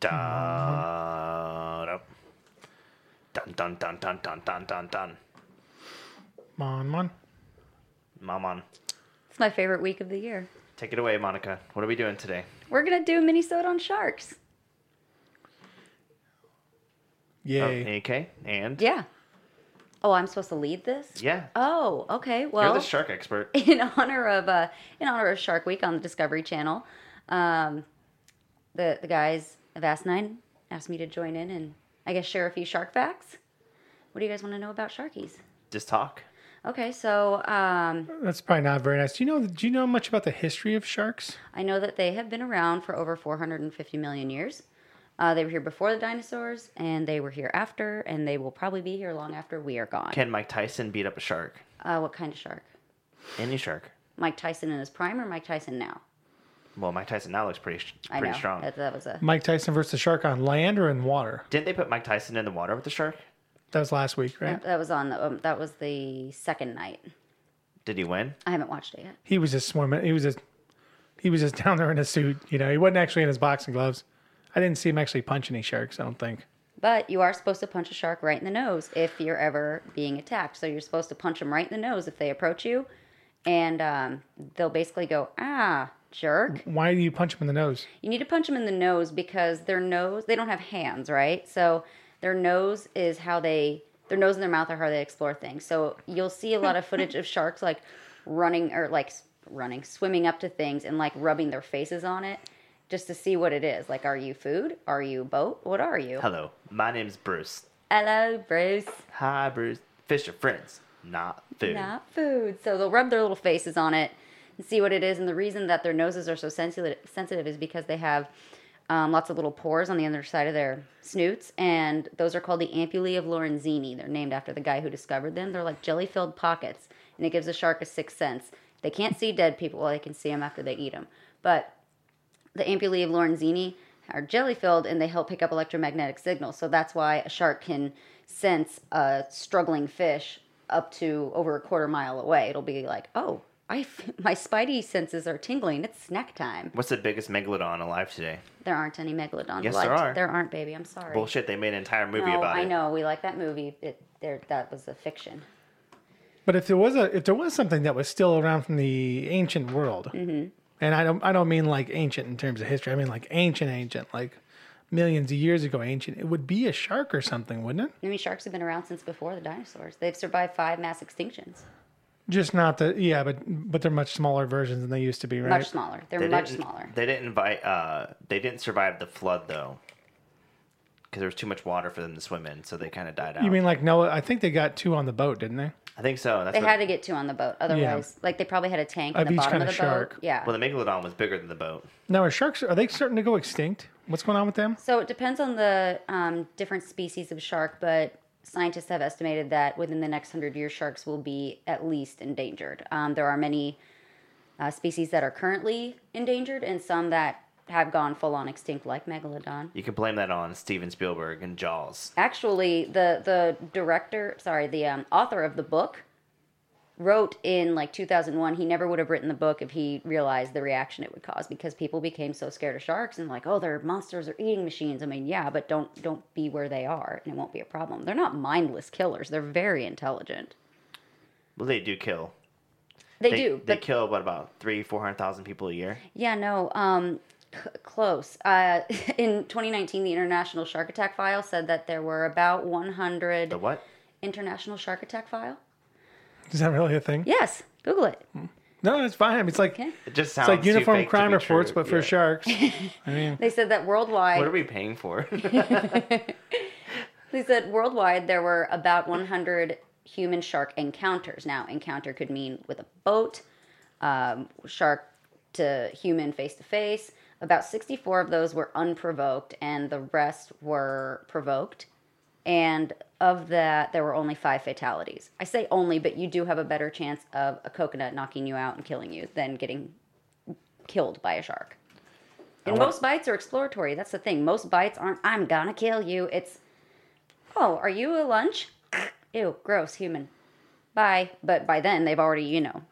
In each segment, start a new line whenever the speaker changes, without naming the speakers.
Da, Dun dun dun dun dun dun dun dun.
Mon Mon.
Mon Mon.
It's my favorite week of the year.
Take it away, Monica. What are we doing today?
We're gonna do a minisode on sharks.
Yay.
Oh, okay. And
Yeah. Oh, I'm supposed to lead this?
Yeah.
Oh, okay. Well, you're
the shark expert.
In honor of uh, in honor of Shark Week on the Discovery Channel, um, the the guys of Asinine asked me to join in and I guess share a few shark facts. What do you guys want to know about sharkies?
Just talk.
Okay, so um,
That's probably not very nice. Do you know? Do you know much about the history of sharks?
I know that they have been around for over 450 million years. Uh, they were here before the dinosaurs, and they were here after, and they will probably be here long after we are gone.
Can Mike Tyson beat up a shark?
Uh, what kind of shark?
Any shark?
Mike Tyson in his prime or Mike Tyson now?
Well, Mike Tyson now looks pretty
I
pretty
know
strong.
that, that was a
Mike Tyson versus the shark on land or in water?
Didn't they put Mike Tyson in the water with the shark?
That was last week, right?
that, that was on the um, that was the second night.
Did he win?
I haven't watched it yet.
He was just swimming. He was just he was just down there in a suit. You know, he wasn't actually in his boxing gloves. I didn't see him actually punch any sharks. I don't think.
But you are supposed to punch a shark right in the nose if you're ever being attacked. So you're supposed to punch them right in the nose if they approach you, and um, they'll basically go ah jerk.
Why do you punch them in the nose?
You need to punch them in the nose because their nose, they don't have hands, right? So their nose is how they, their nose and their mouth are how they explore things. So you'll see a lot of footage of sharks like running or like running, swimming up to things and like rubbing their faces on it just to see what it is. Like, are you food? Are you boat? What are you?
Hello, my name's Bruce.
Hello, Bruce.
Hi, Bruce. Fish are friends, not food.
Not food. So they'll rub their little faces on it and see what it is. And the reason that their noses are so sensitive, sensitive is because they have um, lots of little pores on the underside of their snoots, and those are called the ampullae of Lorenzini. They're named after the guy who discovered them. They're like jelly-filled pockets, and it gives a shark a sixth sense. They can't see dead people; well, they can see them after they eat them. But the ampullae of Lorenzini are jelly filled and they help pick up electromagnetic signals. So that's why a shark can sense a struggling fish up to over a quarter mile away. It'll be like, oh, I f- my spidey senses are tingling. It's snack time.
What's the biggest megalodon alive today?
There aren't any megalodons.
Yes,
alive.
there are.
There aren't, baby. I'm sorry.
Bullshit. They made an entire movie
no,
about
I
it.
I know. We like that movie. It there that was a fiction.
But if there was a if there was something that was still around from the ancient world,
Mm-hmm.
and I don't I don't mean like ancient in terms of history. I mean like ancient ancient, like millions of years ago ancient. It would be a shark or something, wouldn't it?
I mean, sharks have been around since before the dinosaurs. They've survived five mass extinctions.
Just not the yeah, but but they're much smaller versions than they used to be, right?
Much smaller. They're
They
much smaller.
They didn't invite. Uh, they didn't survive the flood though, because there was too much water for them to swim in, so they kind of died out.
You mean like Noah? I think they got two on the boat, didn't they?
I think so. That's
They
what,
had to get two on the boat. Otherwise, like they probably had a tank in
Of
the
each
bottom of
kinda
the
shark.
boat. Yeah.
Well, the megalodon was bigger than the boat.
Now are sharks are they starting to go extinct? What's going on with them?
So it depends on the um, different species of shark, but scientists have estimated that within the next hundred years, sharks will be at least endangered. Um, there are many uh, species that are currently endangered, and some that have gone full on extinct, like megalodon.
You can blame that on Steven Spielberg and Jaws.
Actually, the the director, sorry, the um, author of the book wrote in like 2001 he never would have written the book if he realized the reaction it would cause because people became so scared of sharks and like oh they're monsters or eating machines i mean yeah but don't don't be where they are and it won't be a problem they're not mindless killers they're very intelligent
Well, they do kill.
they, do
They kill what about three, four hundred thousand people a year?
yeah no um c- close uh in 2019 the international shark attack file said that there were about 100
The what?
international shark attack file
Is that really a thing?
yes google it
No, it's fine. It's like
okay
It just
it's
sounds
like
too
uniform
fake to
crime
be
reports,
true.
but for
Yeah.
sharks. I mean,
They said that worldwide,
What are we paying for?
they said worldwide there were about 100 human shark encounters. Now, encounter could mean with a boat, um, shark to human face to face. About 64 of those were unprovoked, and the rest were provoked. And of that, there were only five fatalities. I say only, but you do have a better chance of a coconut knocking you out and killing you than getting killed by a shark. And
want-
most bites are exploratory. That's the thing. Most bites aren't, I'm gonna kill you. It's, oh, are you a lunch? Ew, gross, human. Bye. But by then, they've already, you know.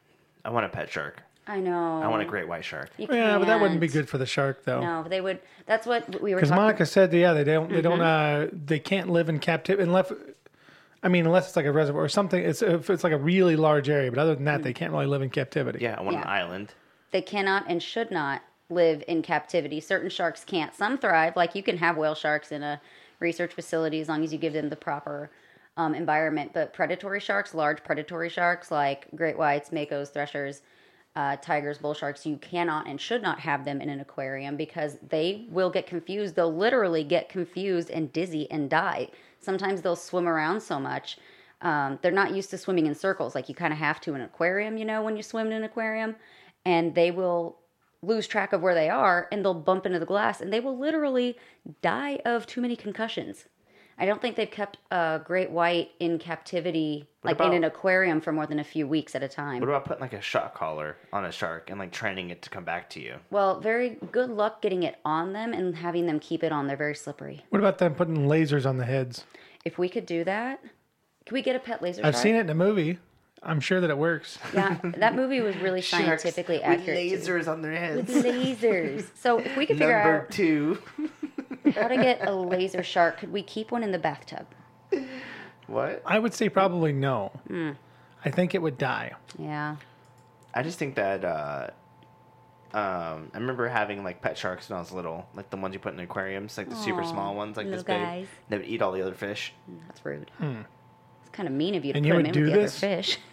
I want a pet shark.
I know.
I want a great white shark.
You
Yeah, but that wouldn't be good for the shark though.
No, they would. That's what we were
Because
talking.
Monica said, yeah, they don't, they don't,
Mm-hmm.
uh, they can't live in captivity unless, I mean, unless it's like a reservoir or something. It's if it's like a really large area, but other than that, they can't really live in captivity.
Yeah, I want an island.
they cannot and should not live in captivity. Certain sharks can't. Some thrive. Like you can have whale sharks in a research facility as long as you give them the proper um, environment. But predatory sharks, large predatory sharks like great whites, makos, threshers, uh, tigers, bull sharks, you cannot and should not have them in an aquarium because they will get confused. They'll literally get confused and dizzy and die. Sometimes they'll swim around so much. Um, they're not used to swimming in circles like you kind of have to in an aquarium, you know, when you swim in an aquarium. And they will lose track of where they are and they'll bump into the glass and they will literally die of too many concussions. I don't think they've kept a great white in captivity,
What
like in an aquarium for more than a few weeks at a time.
What about putting like a shock collar on a shark and like training it to come back to you?
Well, very good luck getting it on them and having them keep it on. They're very slippery.
What about them putting lasers on the heads?
If we could do that, can we get a pet laser
I've
shark?
seen it in a movie. I'm sure that it works.
Yeah, that movie was really
Sharks
scientifically
with
accurate. too.
lasers on their heads.
With lasers. So if we could figure
Number
out
two.
how to get a laser shark, could we keep one in the bathtub?
What?
I would say probably no.
Hmm.
I think it would die.
Yeah.
I just think that uh, um, I remember having like pet sharks when I was little, like the ones you put in aquariums, like the super small ones, like this
little
big.
guys.
They would eat all the other fish.
That's rude. It's kind of mean of you to
And
put
you
them
would
in
do
with
this?
the other fish.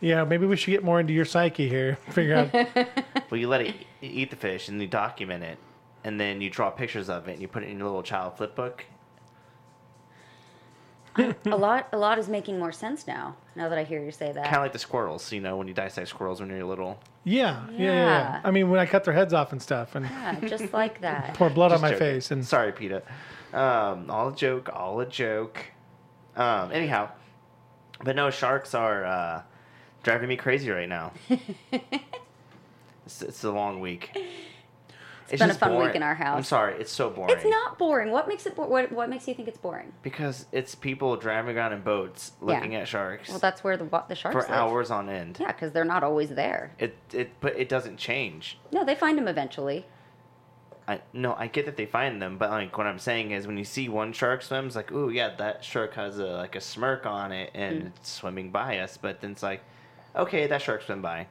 Yeah, maybe we should get more into your psyche here. Figure out.
Well, you let it eat the fish and you document it, and then you draw pictures of it and you put it in your little child flip book.
a lot, a lot is making more sense now. Now that I hear you say that.
Kind of like the squirrels, you know, when you dissect squirrels when you're little.
Yeah, yeah, yeah, yeah.
Yeah.
I mean, when I cut their heads off and stuff and
yeah, just like that.
pour blood on my
joking.
face and
Sorry, Peter. Um, all a joke, all a joke. Um, anyhow, but no, sharks are uh, driving me crazy right now. it's, it's a long week. It's,
been a fun week in our house.
I'm sorry, it's so boring.
It's not boring. What makes it? Bo- what What makes you think it's boring?
because it's people driving around in boats
Yeah.
looking at sharks
Well, that's where the the sharks are.
for
live.
hours on end.
Yeah, because they're not always there.
It it but it doesn't change.
No, they find them eventually.
I no, I get that they find them, but like what I'm saying is when you see one shark swim, it's like, ooh, yeah, that shark has a like a smirk on it and
Mm.
it's swimming by us. But then it's like, okay, that shark swim by.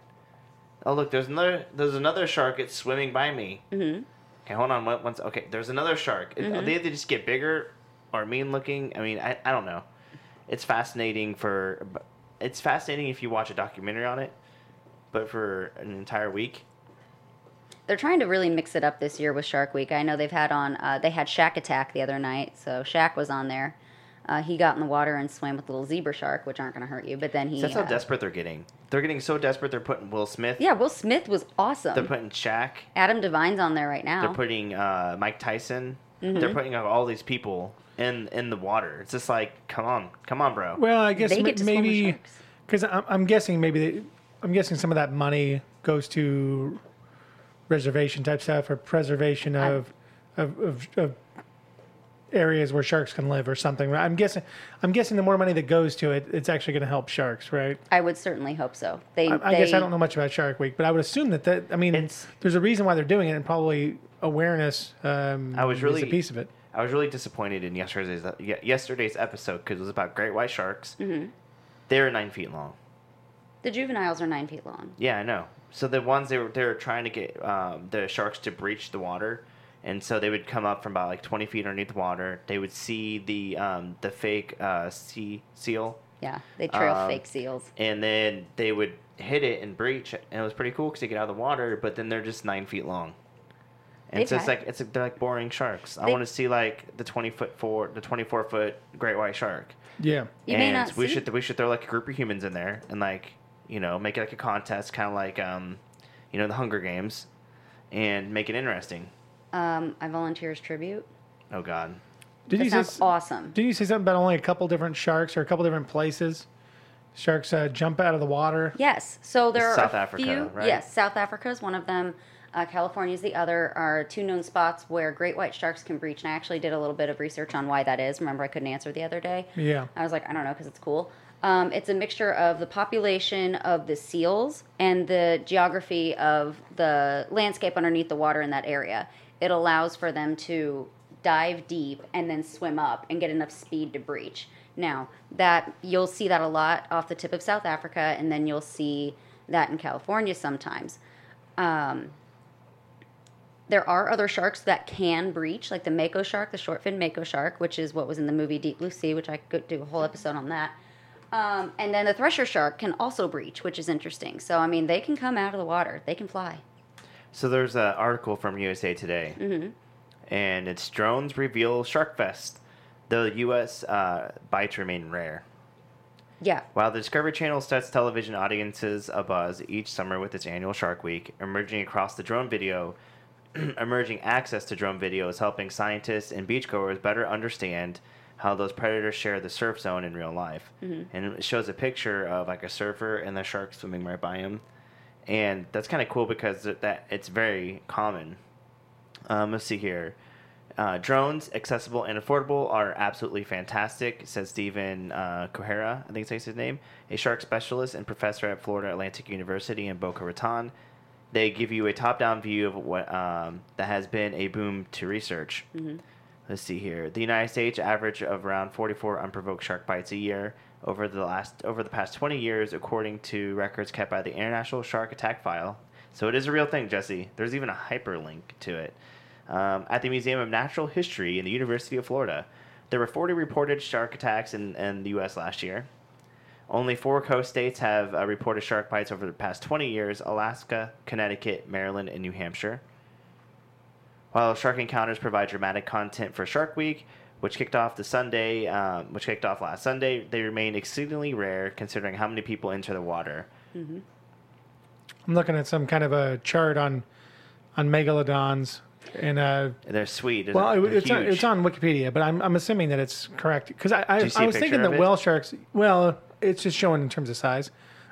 Oh look, there's another there's another shark. It's swimming by me.
hmm
Okay, hold on. One, once, okay, there's another shark.
Mhm.
They either just get bigger or mean looking. I mean, I, I don't know. It's fascinating for. It's fascinating if you watch a documentary on it, but for an entire week,
They're trying to really mix it up this year with Shark Week. I know they've had on. Uh, they had Shaq Attack the other night, so Shaq was on there. Uh, he got in the water and swam with little zebra shark, which aren't going to hurt you. But then he.
that's how
uh,
desperate they're getting. They're getting so desperate. They're putting Will Smith.
Yeah, Will Smith was awesome.
They're putting Shaq.
Adam Devine's on there right now.
They're putting uh, Mike Tyson.
Mm-hmm.
They're putting all these people in in the water. It's just like, come on, come on, bro.
well, I guess
They
ma-
get to
maybe because I'm, I'm guessing maybe they, I'm guessing some of that money goes to reservation type stuff or preservation
I-
of of, of, of areas where sharks can live or something. right? I'm guessing I'm guessing the more money that goes to it, it's actually going to help sharks, right?
I would certainly hope so. They.
I, I
they,
guess I don't know much about Shark Week, but I would assume that that I mean,
It's-
there's a reason why they're doing it, and probably awareness. Um,
I was
is
really-
a piece of it.
I was really disappointed in yesterday's yesterday's episode because it was about great white sharks.
Mm-hmm.
They're nine feet long.
The juveniles are nine feet long.
Yeah, I know. So the ones they were they were trying to get um, the sharks to breach the water, and so they would come up from about like twenty feet underneath the water. They would see the um, the fake uh, sea seal,
Yeah, they trail
Um,
fake seals.
and then they would hit it and breach, and it was pretty cool because they get out of the water. But then they're just nine feet long. And
They've
so it's
had-
like it's like, they're like boring sharks. I
They-
want to see like the twenty foot four, the twenty four foot great white shark.
Yeah,
You
and
may not
we
see.
should we should throw like a group of humans in there and like you know make it like a contest, kind of like um, you know the Hunger Games, and make it interesting.
Um, I volunteer as tribute.
Oh God,
did
That
you
sounds
say,
awesome.
Did you say something about only a couple different sharks or a couple different places? Sharks uh, jump out of the water.
Yes. So there are
South
a
Africa,
few.
right?
Yes, South Africa is one of them. Uh, California is the other. Are two known spots where great white sharks can breach. And I actually did a little bit of research on why that is. Remember, I couldn't answer the other day.
Yeah,
I was like, I don't know, because it's cool. Um, it's a mixture of the population of the seals and the geography of the landscape underneath the water in that area. It allows for them to dive deep and then swim up and get enough speed to breach. Now, that you'll see that a lot off the tip of South Africa, and then you'll see that in California sometimes. Um, there are other sharks that can breach, like the mako shark, the short fin mako shark, which is what was in the movie Deep Blue Sea, which I could do a whole episode on that. Um, and then the thresher shark can also breach, which is interesting. So, I mean, they can come out of the water, they can fly.
So there's an article from USA Today,
Mm-hmm.
and it's drones reveal shark fest. The U.S. Uh, bites remain rare.
Yeah.
While the Discovery Channel sets television audiences abuzz each summer with its annual Shark Week, emerging across the drone video, emerging access to drone video is helping scientists and beachgoers better understand how those predators share the surf zone in real life. And it shows a picture of like a surfer and the shark swimming right by him, and that's kind of cool because that- it's very common. Um, let's see here. Uh, drones, accessible and affordable, are absolutely fantastic, says Stephen uh, Kohara, I think that's his name, a shark specialist and professor at Florida Atlantic University in Boca Raton. They give you a top-down view of what um, that has been a boom to research. Let's see here. The United States average of around 44 unprovoked shark bites a year over the last over the past 20 years, according to records kept by the International Shark Attack File. So it is a real thing, Jesse. There's even a hyperlink to it. Um, at the Museum of Natural History in the University of Florida, there were 40 reported shark attacks in, in the U.S. last year. Only four coast states have uh, reported shark bites over the past 20 years Alaska, Connecticut, Maryland, and New Hampshire. While Shark Encounters provide dramatic content for Shark Week, which kicked off the Sunday, um, which kicked off last Sunday, they remain exceedingly rare considering how many people enter the water.
I'm looking at some kind of a chart on on megalodons and uh
They're sweet. They're-
well it,
they're
it's on, it's on Wikipedia, but I'm I'm assuming that it's correct because I I,
Do you see
I
a
was thinking that
it?
whale sharks. Well, it's just showing in terms of size.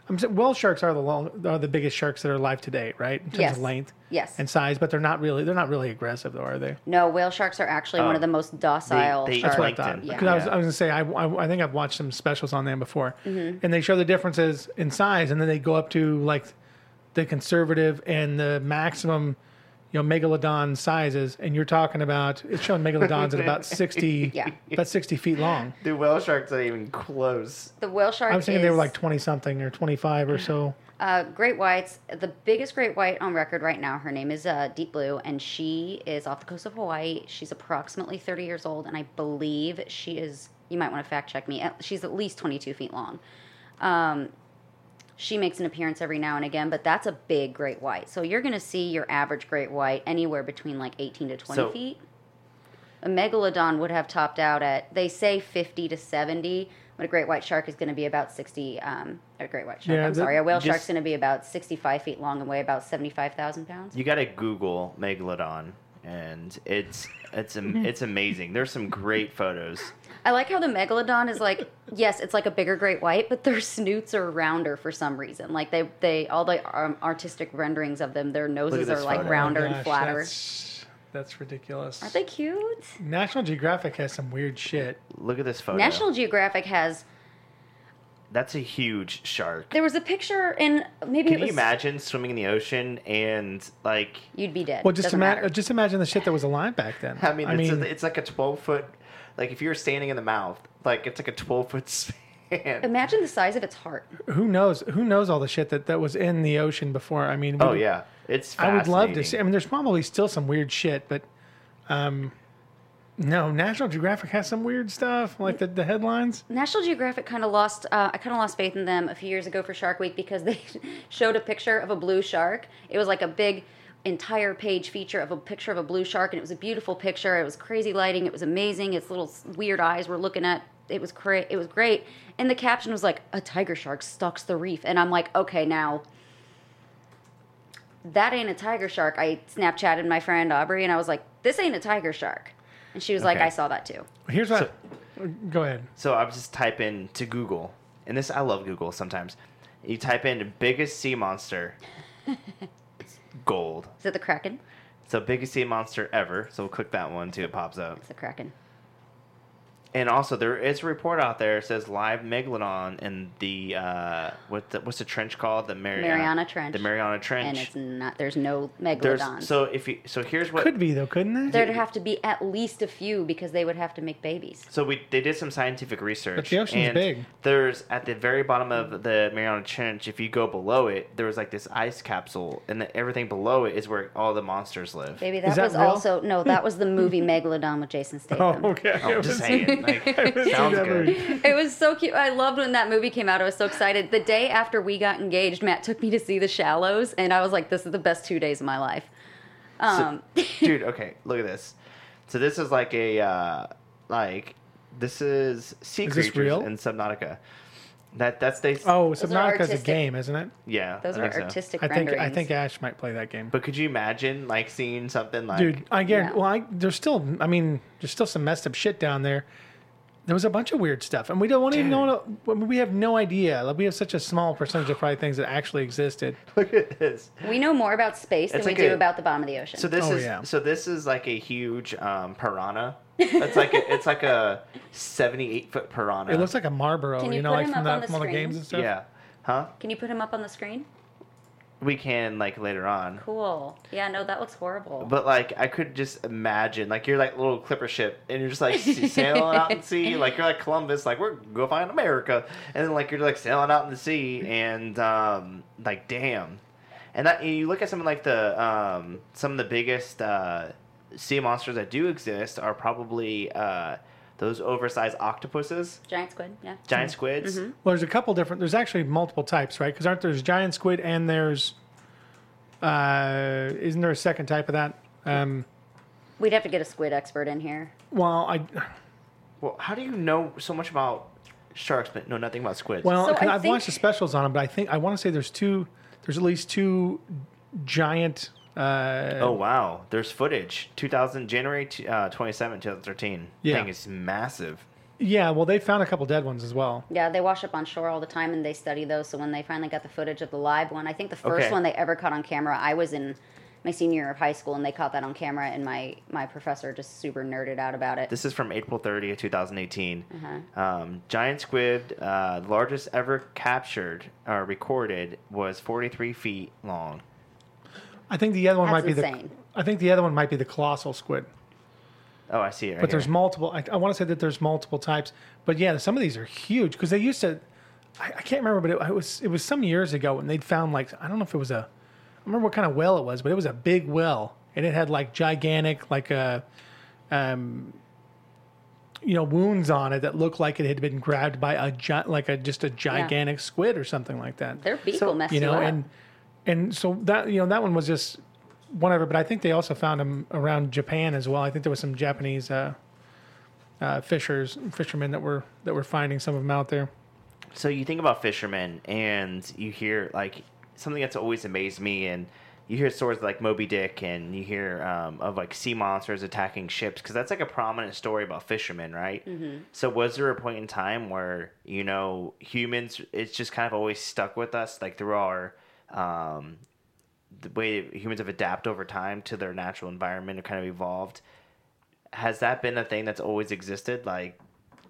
I'm saying whale sharks are the long, are the biggest sharks that are alive today, right? In terms
Yes.
of length
Yes.
and size, but they're not really they're not really aggressive though, are they?
No, whale sharks are actually one
Oh.
of the most docile
They- they-
sharks.
That's what I
Plankton.
thought.
Yeah.
Because I was, I was gonna say I, I, I think I've watched some specials on them before,
Mm-hmm.
and they show the differences in size, and then they go up to like the conservative and the maximum, you know, megalodon sizes, and you're talking about it's showing megalodons at about sixty,
Yeah.
about sixty feet long.
The whale sharks are even close.
The whale shark
I was thinking they were like twenty something or twenty five or so.
Uh, great whites. The biggest great white on record right now. Her name is uh, Deep Blue, and she is off the coast of Hawaii. She's approximately 30 years old, and I believe she is. You might want to fact check me. She's at least 22 feet long. Um, she makes an appearance every now and again, but that's a big great white. So you're going to see your average great white anywhere between like 18 to 20
So-
feet. A megalodon would have topped out at they say 50 to 70, but a great white shark is going to be about 60. Um, a great white shark.
Yeah,
I'm sorry, a whale
just-
shark's going to be about 65 feet long and weigh about 75,000 pounds.
You got to Google megalodon, and it's it's it's amazing. There's some great photos.
I like how the megalodon is like, yes, it's like a bigger great white, but their snoots are rounder for some reason. Like they, they all the um, artistic renderings of them, their noses are
this
like
photo.
rounder
Oh
and flatter.
That's, that's ridiculous.
Aren't they cute?
National Geographic has some weird shit.
Look at this photo.
National Geographic has.
That's a huge shark.
There was a picture in maybe
Can
it was.
you imagine swimming in the ocean and like?
You'd be dead.
Well, just
Doesn't
imagine,
matter.
just imagine the shit that was alive back then.
I mean, it's, a, it's like a 12 foot. Like if you're standing in the mouth, like it's like a 12 foot span.
Imagine the size of its heart.
who knows? Who knows all the shit that, that was in the ocean before? I mean,
Oh yeah, it's.
I would love to see. I mean, there's probably still some weird shit, but um, no, National Geographic has some weird stuff, like the, the headlines.
National Geographic kind of lost. Uh, I kind of lost faith in them a few years ago for Shark Week because they showed a picture of a blue shark. It was like a big entire page feature of a picture of a blue shark, and it was a beautiful picture. It was crazy lighting. It was amazing. Its little weird eyes were looking at. It was cra- It was great. And the caption was like, "A tiger shark stalks the reef," and I'm like, okay, now. That ain't a tiger shark. I Snapchatted my friend Aubrey and I was like, "This ain't a tiger shark," and she was like,
Okay.
"I saw that too."
Here's what. go ahead.
So I was just type in to Google, and this I love Google sometimes. You type in biggest sea monster. it's gold.
Is it the kraken?
So biggest sea monster ever. So we'll click that one too. It pops up.
It's the kraken.
And also, there is a report out there that says live megalodon in the uh, what the, what's the trench called? The Mariana,
Mariana Trench.
The Mariana Trench.
and it's not. There's no
There's
megalodons.
so if you so here's what
Could be though, couldn't there?
There'd have to be at least a few because they would have to make babies.
So we they did some scientific research.
But the ocean's
and
big.
There's at the very bottom of the Mariana Trench. If you go below it, there was like this ice capsule, and the, everything below it is where all the monsters live.
Baby, that,
that
was
real?
also no. That was the movie Megalodon with Jason Statham.
Oh, okay.
I'm just saying, like, sounds
that
good.
It was so cute. I loved when that movie came out. I was so excited. The day after we got engaged, Matt took me to see The Shallows, and I was like, "This is the best two days of my life." Um,
Dude, okay, look at this. So this is like a uh, like this is sea
Is this
creatures
real?
in Subnautica. That that's they.
Oh, Subnautica is a game, isn't it?
yeah,
those
I
are
think so.
artistic
I think. I think Ash might play that game.
But could you imagine like seeing something like
Dude, I guarantee.
Yeah.
Well, I, there's still. I mean, there's still some messed up shit down there. There was a bunch of weird stuff, and we don't even know. We have no idea. Like, we have such a small percentage of probably things that actually existed.
look at this.
we know more about space than
It's
we
like
do
a-
about the bottom of the ocean.
So this
Oh,
is
yeah.
so this is like a huge um, piranha. It's like a, it's like a seventy eight foot piranha.
It looks like a Marlboro,
Can you
you know,
put
like
him
from,
up on
the,
the
from all the
screen?
games and stuff.
yeah, huh?
Can you put him up on the screen?
We can like later on.
Cool. Yeah, no, that looks horrible.
But like I could just imagine, like you're like little clipper ship, and you're just like sailing out in the sea, like you're like Columbus, like we're go find America, and then like you're like sailing out in the sea, and um, like damn, and that and you look at something like the um, some of the biggest uh, sea monsters that do exist are probably uh, those oversized octopuses,
Giant squid. Yeah.
giant squids.
Mm-hmm.
Well, there's a couple different. There's actually multiple types, right? Because aren't there's giant squid and there's, uh, isn't there a second type of that? Um,
We'd have to get a squid expert in here.
well, I
Well, how do you know so much about sharks but know nothing about squids?
well,
So
'cause
I
I've
think-
watched the specials on them, but I think I want to say there's two. There's at least two giant. Uh,
Oh wow! There's footage. 2000 January t- uh, 27, 2013.
Yeah.
Thing is massive.
yeah. Well, they found a couple dead ones as well.
Yeah, they wash up on shore all the time and they study those. So when they finally got the footage of the live one, I think the first
Okay.
one they ever caught on camera, I was in my senior year of high school and they caught that on camera and my, my professor just super nerded out about it.
This is from April 30th, 2018.
Uh-huh.
Um, giant squid, uh, largest ever captured or recorded, was 43 feet long.
I think the other one
That's
might be
insane.
the. I think the other one might be the colossal squid.
Oh, I see it. Right
But there's
here.
multiple. I, I want to say that there's multiple types. But yeah, some of these are huge because they used to. I, I can't remember, but it, it was it was some years ago when they'd found like I don't know if it was a. I remember what kind of well it was, but it was a big well, and it had like gigantic like a, um, you know, wounds on it that looked like it had been grabbed by a gi- like a just a gigantic squid or something like that.
Their beak
So,
will mess
you
you,
know,
up.
and and so that you know that one was just whatever. But I think they also found them around Japan as well. I think there was some Japanese uh, uh, fishers fishermen that were that were finding some of them out there.
So you think about fishermen, and you hear like something that's always amazed me, and you hear stories like Moby Dick, and you hear um, of like sea monsters attacking ships, because that's like a prominent story about fishermen, right? So was there a point in time where you know humans? It's just kind of always stuck with us, like through our um, the way humans have adapted over time to their natural environment and kind of evolved. Has that been a thing that's always existed? Like,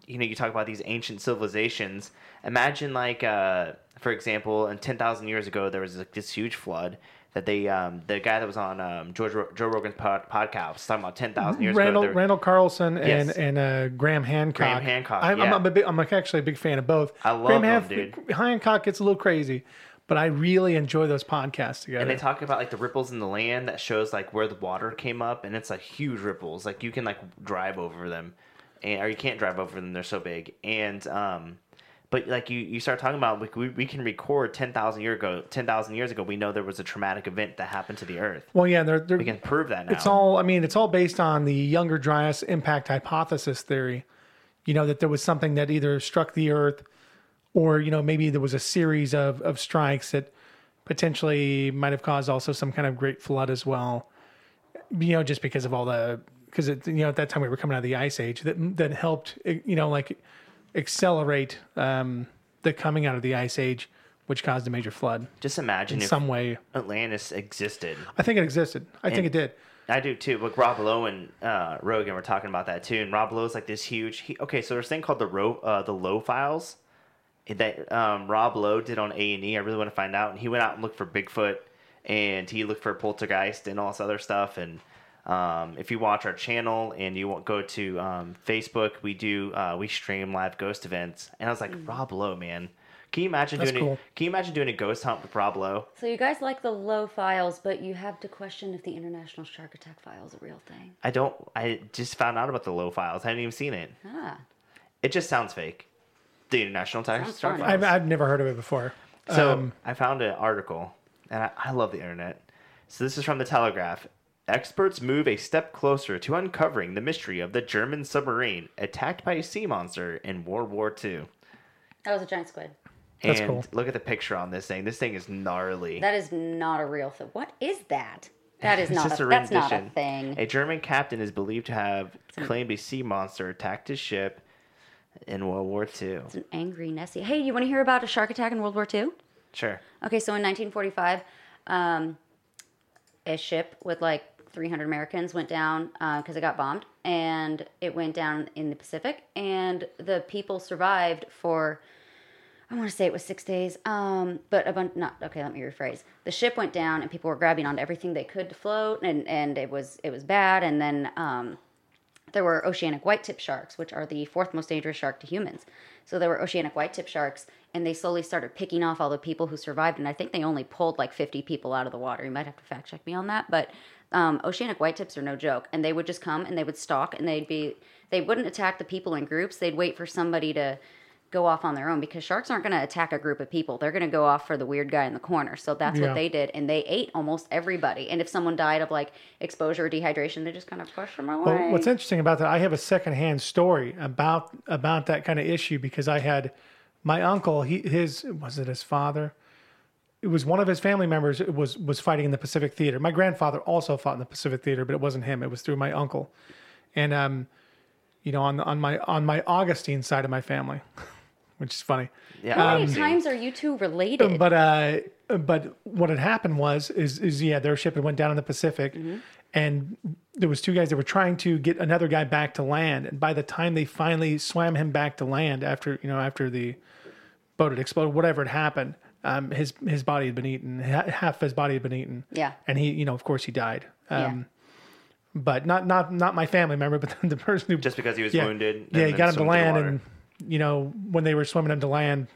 you know, you talk about these ancient civilizations. Imagine, like, uh, for example, in 10,000 years ago, there was like, this huge flood that they, um, the guy that was on um, George, Joe Rogan's pod, podcast talking about 10,000 years
Randall
ago.
Randall Carlson and
Yes.
and uh, Graham Hancock.
Graham Hancock,
I'm,
yeah.
I'm, a big, I'm actually a big fan of both.
I love
Graham
them,
Han-
dude.
Hancock gets a little crazy, but I really enjoy those podcasts together.
and they talk about like the ripples in the land that shows like where the water came up, and it's like huge ripples. Like you can like drive over them, and or you can't drive over them; they're so big. And um, but like you you start talking about like we, we can record ten thousand year ago, ten thousand years ago, we know there was a traumatic event that happened to the Earth.
well, yeah, they're, they're
We can prove that now.
It's all. I mean, it's all based on the Younger Dryas impact hypothesis theory. You know that there was something that either struck the Earth, or you know maybe there was a series of of strikes that potentially might have caused also some kind of great flood as well. You know, just because of all the because it you know at that time we were coming out of the ice age that that helped you know like accelerate um, the coming out of the ice age, which caused a major flood
Just imagine
in
if
some way.
Atlantis existed.
I think it existed. I think it did.
I do too. But Rob Lowe and uh, Rogan were talking about that too. And Rob Lowe's like this huge. He, okay, so there's a thing called the Ro, uh, the Lowe files that um, Rob Lowe did on A and E. I really want to find out. And he went out and looked for Bigfoot, and he looked for poltergeist and all this other stuff. And um, if you watch our channel and you won't go to um, Facebook, we do uh, we stream live ghost events. And I was like, Rob Lowe, man. Can you imagine
That's
doing
cool.
a, Can you imagine doing a ghost hunt with Rob Lowe?
So you guys like the Lowe files, but you have to question if the International Shark Attack file is a real thing.
I don't. I just found out about the Lowe files. I haven't even seen it.
Ah,
It just sounds fake. The International Times
Sounds
Star
fun.
Files.
I've, I've never heard of it before.
So
Um,
I found an article, and I, I love the internet. So this is from the Telegraph. Experts move a step closer to uncovering the mystery of the German submarine attacked by a sea monster in World War II.
that was a giant squid.
That's
and
cool.
look at the picture on this thing. This thing is gnarly.
That is not a real thing. What is that? That is not
just
a,
a
that's not a thing.
A German captain is believed to have claimed a sea monster attacked his ship in World War II.
It's an angry Nessie. Hey, you want to hear about a shark attack in World War II?
Sure.
Okay, so in 1945, um, a ship with like 300 Americans went down because it got bombed, and it went down in the Pacific, and the people survived for. I want to say it was six days, um, but a bunch. Not okay. Let me rephrase. The ship went down, and people were grabbing onto everything they could to float, and and it was it was bad. And then um, there were oceanic white-tip sharks, which are the fourth most dangerous shark to humans. So there were oceanic white-tip sharks, and they slowly started picking off all the people who survived. And I think they only pulled like 50 people out of the water. You might have to fact check me on that, but um, oceanic white-tips are no joke. And they would just come and they would stalk, and they'd be they wouldn't attack the people in groups. They'd wait for somebody to go off on their own because sharks aren't going to attack a group of people. They're going to go off for the weird guy in the corner. So that's
Yeah.
what they did, and they ate almost everybody. And if someone died of like exposure or dehydration, they just kind of push them away.
Well, what's interesting about that, I have a secondhand story about about that kind of issue because I had my uncle. He his was it his father? It was one of his family members was was fighting in the Pacific Theater. My grandfather also fought in the Pacific Theater, but it wasn't him. It was through my uncle, and um, you know, on the, on my on my Augustine side of my family, which is funny.
Yeah.
How many
um,
times are you two related?
But uh, but what had happened was is is yeah, their ship had went down in the Pacific, and there was two guys that were trying to get another guy back to land. And by the time they finally swam him back to land after you know after the boat had exploded, whatever had happened, um, his his body had been eaten. Half his body had been eaten.
Yeah.
and he you know of course he died.
Yeah.
Um, But not not not my family member, but the person who
Just because he was
yeah,
wounded. and
Yeah, he got him to land, and you know when they were swimming him to land,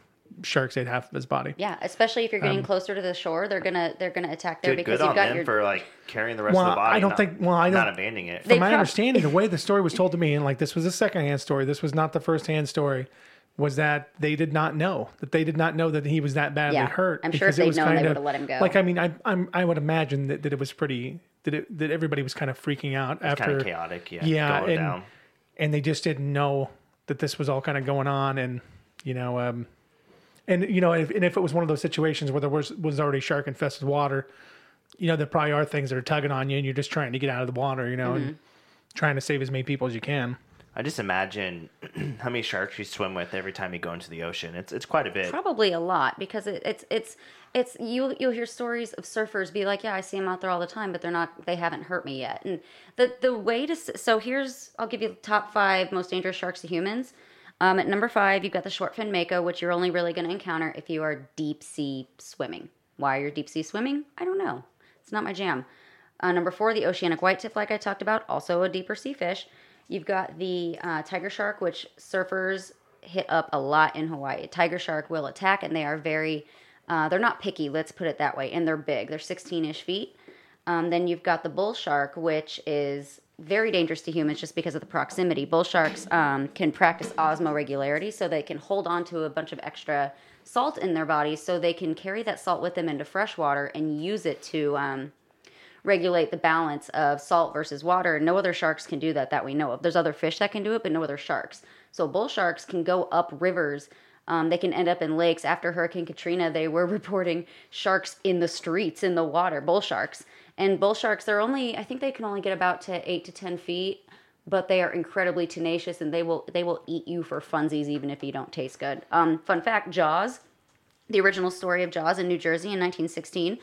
sharks ate half of his body.
yeah, especially if you're getting
Um,
closer to the shore, they're gonna they're gonna attack there
Good,
because
good
you've
on
got
them
your
for like carrying the rest
Well,
of the body.
I don't
not-
think- well, I
not
don't-
abandoning it.
They
From my
prob-
understanding, the way the story was told to me, and like this was a secondhand story, this was not the firsthand story, was that they did not know that they did not know that he was that badly
Yeah.
hurt.
I'm sure if
it
they'd
was
known, they
kind of-
would've let him go.
Like I mean, I I'm, I would imagine that, that it was pretty that it, that everybody was kind of freaking out
It's
after
kind of chaotic. Yeah.
yeah,
Going
and
down.
and they just didn't know that this was all kind of going on, and you know, um, and you know, if, and if it was one of those situations where there was was already shark infested water, you know, there probably are things that are tugging on you, and you're just trying to get out of the water, you know,
Mm-hmm.
and trying to save as many people as you can.
I just imagine how many sharks you swim with every time you go into the ocean. It's it's quite a bit.
probably a lot because it, it's it's it's you you'll hear stories of surfers be like, yeah, I see them out there all the time, but they're not they haven't hurt me yet. And the the way to so here's I'll give you the top five most dangerous sharks to humans. Um, at number five, you've got the short fin mako, which you're only really going to encounter if you are deep sea swimming. Why you're deep sea swimming? I don't know. It's not my jam. Uh, number four, the oceanic white tip, like I talked about, also a deeper sea fish. You've got the uh, tiger shark, which surfers hit up a lot in Hawaii. Tiger shark will attack, and they are very, uh, they're not picky, let's put it that way, and they're big. They're 16 ish feet. Um, then you've got the bull shark, which is very dangerous to humans just because of the proximity. Bull sharks um, can practice osmoregularity, so they can hold on to a bunch of extra salt in their bodies, so they can carry that salt with them into fresh water and use it to um, regulate the balance of salt versus water. No other sharks can do that that we know of. There's other fish that can do it, but no other sharks. So bull sharks can go up rivers. Um, they can end up in lakes. After Hurricane Katrina, they were reporting sharks in the streets, in the water, bull sharks. And bull sharks, they're only, I think they can only get about to eight to 10 feet, but they are incredibly tenacious and they will, they will eat you for funsies even if you don't taste good. Um, fun fact Jaws, the original story of Jaws in New Jersey in 1916,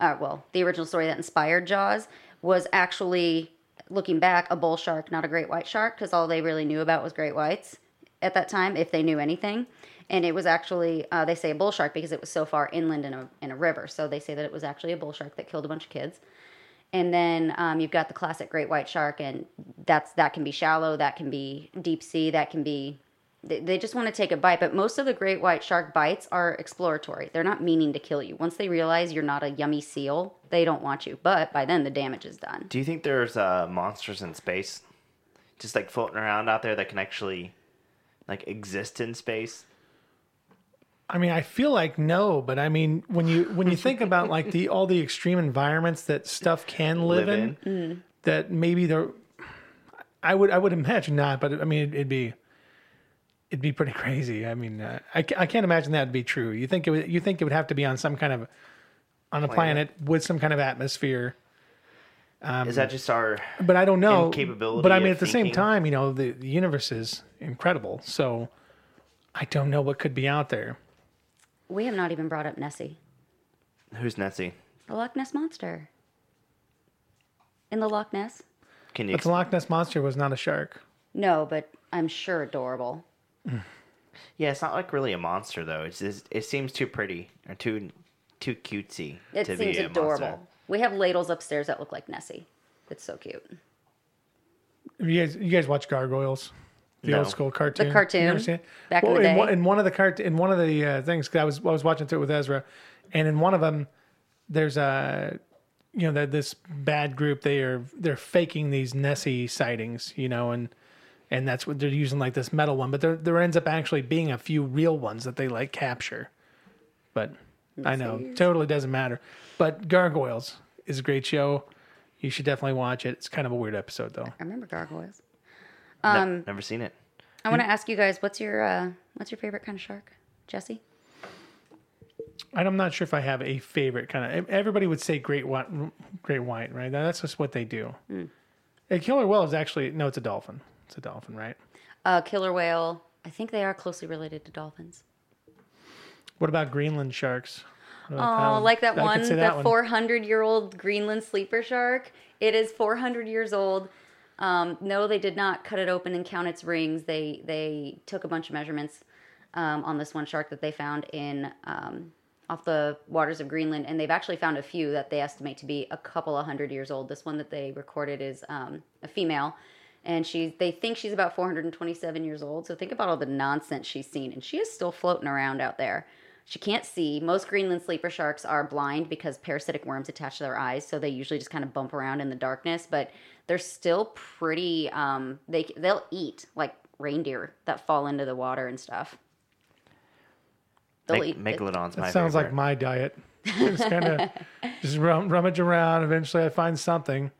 uh, well, the original story that inspired Jaws was actually looking back a bull shark, not a great white shark, because all they really knew about was great whites at that time, if they knew anything. And it was actually uh, they say a bull shark because it was so far inland in a in a river. So they say that it was actually a bull shark that killed a bunch of kids. And then um, you've got the classic great white shark, and that's that can be shallow, that can be deep sea, that can be. They, they just want to take a bite, but most of the great white shark bites are exploratory. They're not meaning to kill you. Once they realize you're not a yummy seal, they don't want you. But by then, the damage is done.
Do you think there's uh, monsters in space, just like floating around out there that can actually, like, exist in space?
I mean, I feel like no, but I mean, when you when you think about like the all the extreme environments that stuff can live,
Live
in, that maybe there, I would I would imagine not, but I mean, it'd, it'd be it'd be pretty crazy. I mean, uh, I I can't imagine that'd be true. You think it would, you think it would have to be on some kind of on a planet with some kind of atmosphere.
Is that just our?
But I don't know.
capability.
But I mean, at the same time, you know, the, the universe is incredible. So I don't know what could be out there.
We have not even brought up Nessie,
Who's Nessie?
the Loch Ness monster. In the Loch Ness?
Can you?
But the Loch Ness monster was not a shark.
No, but I'm sure adorable.
Yeah, it's not like really a monster though. It's just, it seems too pretty or too too cutesy
It
to
seems
be a
adorable.
monster.
We have ladles upstairs that look like Nessie. It's so cute.
You guys, you guys watch Gargoyles, the
No.
old school cartoon.
The cartoon,
You ever seen it?
back in the
in, one,
day.
in one of the cart in one of the uh, things 'cause I was I was watching through it with Ezra, and in one of them, there's a you know that this bad group they are they're faking these Nessie sightings, you know, and and that's what they're using like this metal one, but there there ends up actually being a few real ones that they like capture, but I know
Nessies.
totally doesn't matter. But Gargoyles is a great show. You should definitely watch it. It's kind of a weird episode though.
I remember gargoyles.
Ne-
Um,
never seen it.
I want to ask you guys, what's your uh, what's your favorite kind of shark, Jesse?
I'm not sure if I have a favorite kind of. Everybody would say great white, great white, right? That's just what they do. A killer whale is actually no, it's a dolphin. It's a dolphin, right?
Uh, killer whale. I think they are closely related to dolphins.
What about Greenland sharks? What about that
Oh, like that
I
one, that 400 year old Greenland sleeper shark. It is 400 years old. Um, no, they did not cut it open and count its rings. They they took a bunch of measurements um, on this one shark that they found in um, off the waters of Greenland, and they've actually found a few that they estimate to be a couple of hundred years old. This one that they recorded is um, a female, and she's they think she's about 427 years old. So think about all the nonsense she's seen, and she is still floating around out there. She can't see. Most Greenland sleeper sharks are blind because parasitic worms attach to their eyes, so they usually just kind of bump around in the darkness. But they're still pretty. Um, they they'll eat like reindeer that fall into the water and stuff. They'll
Meg-
eat.
Megalodon's my
That sounds like my diet. just kind of just rum, rummage around. Eventually, I find something.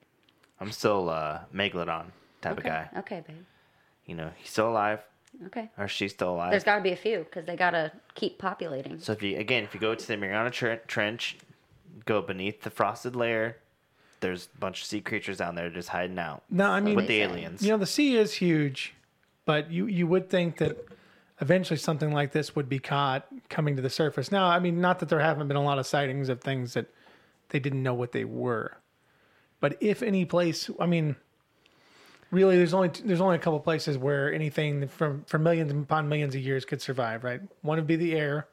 I'm still uh, Megalodon type
okay.
of guy.
Okay, babe.
You know, he's still alive
Okay.
or she's still alive.
There's got to be a few because they got to keep populating.
So if you again, if you go to the Mariana Tren- Trench, go beneath the frosted layer, there's a bunch of sea creatures down there just hiding out
No, I mean,
with the
say.
aliens.
you know, the sea is huge, but you you would think that eventually something like this would be caught coming to the surface. Now, I mean, not that there haven't been a lot of sightings of things that they didn't know what they were, but if any place, I mean, really, there's only there's only a couple places where anything from for millions upon millions of years could survive. Right? One would be the air,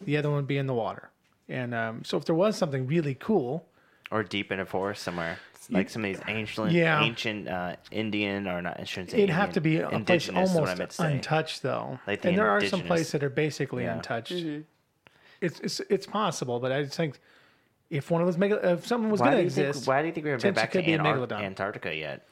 the other one would be in the water. And um, so, if there was something really cool,
or deep in a forest somewhere, like some of these ancient,
Yeah.
ancient uh, Indian or not. ancient. shouldn't
It'd have to be a place
indigenous. is what I
almost
meant to say.
untouched, though.
Like the
and there are some places that are basically
Yeah.
untouched.
Mm-hmm.
It's, it's it's possible, but I just think if one of those mega, if something was going to
you think?
exist,
Why do you think we haven't been
potentially
back to
could be a
Antar- Antarctica yet?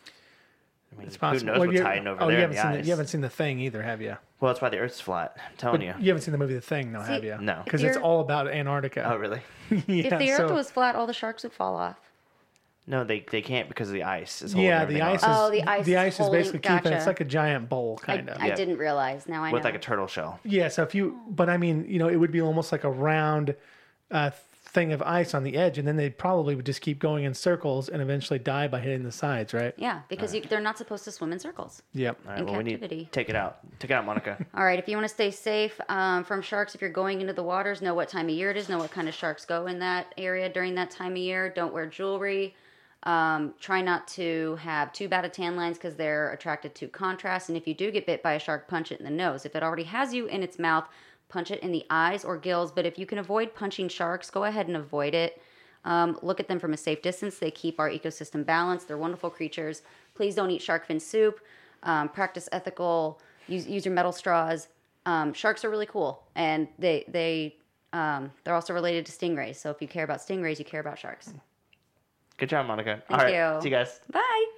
I mean,
it's
who
possible.
knows
Well,
what's
you-
hiding over
oh,
there
you haven't
the
seen the, you haven't seen the thing either, have you?
Well, that's why the Earth's flat. I'm telling
But
you.
you haven't seen the movie The Thing, though, have you?
No.
because it's
you're-
all about Antarctica.
Oh, really?
yeah,
if the Earth
so-
was flat, all the sharks would fall off.
No, they they can't because of the ice. Is holding
yeah, the
everything
ice is
off.
Oh, the ice
the
is
ice is
holding-
basically keeping it's
gotcha.
like a giant bowl,
I,
kind of.
I
Yeah.
didn't realize. Now I
with like a turtle shell.
Yeah, so if you, but I mean, you know, it would be almost like a round uh, thing of ice on the edge, and then they probably would just keep going in circles and eventually die by hitting the sides, right?
yeah, because you, they're not supposed to swim in circles.
Yep.
All right,
In
well, we need
captivity.
take it out. Take it out, Monica.
All right, if you want to stay safe um, from sharks, if you're going into the waters, know what time of year it is, know what kind of sharks go in that area during that time of year. Don't wear jewelry. Um, try not to have too bad of tan lines because they're attracted to contrast. And if you do get bit by a shark, punch it in the nose. If it already has you in its mouth, punch it in the eyes or gills. But if you can avoid punching sharks, go ahead and avoid it. Um, look at them from a safe distance. They keep our ecosystem balanced. They're wonderful creatures. Please don't eat shark fin soup. Um, practice ethical. Use, use your metal straws. Um, sharks are really cool, and they they um, they're also related to stingrays. So if you care about stingrays, you care about sharks.
Good job, Monica.
Thank
All right.
you.
See you guys.
Bye.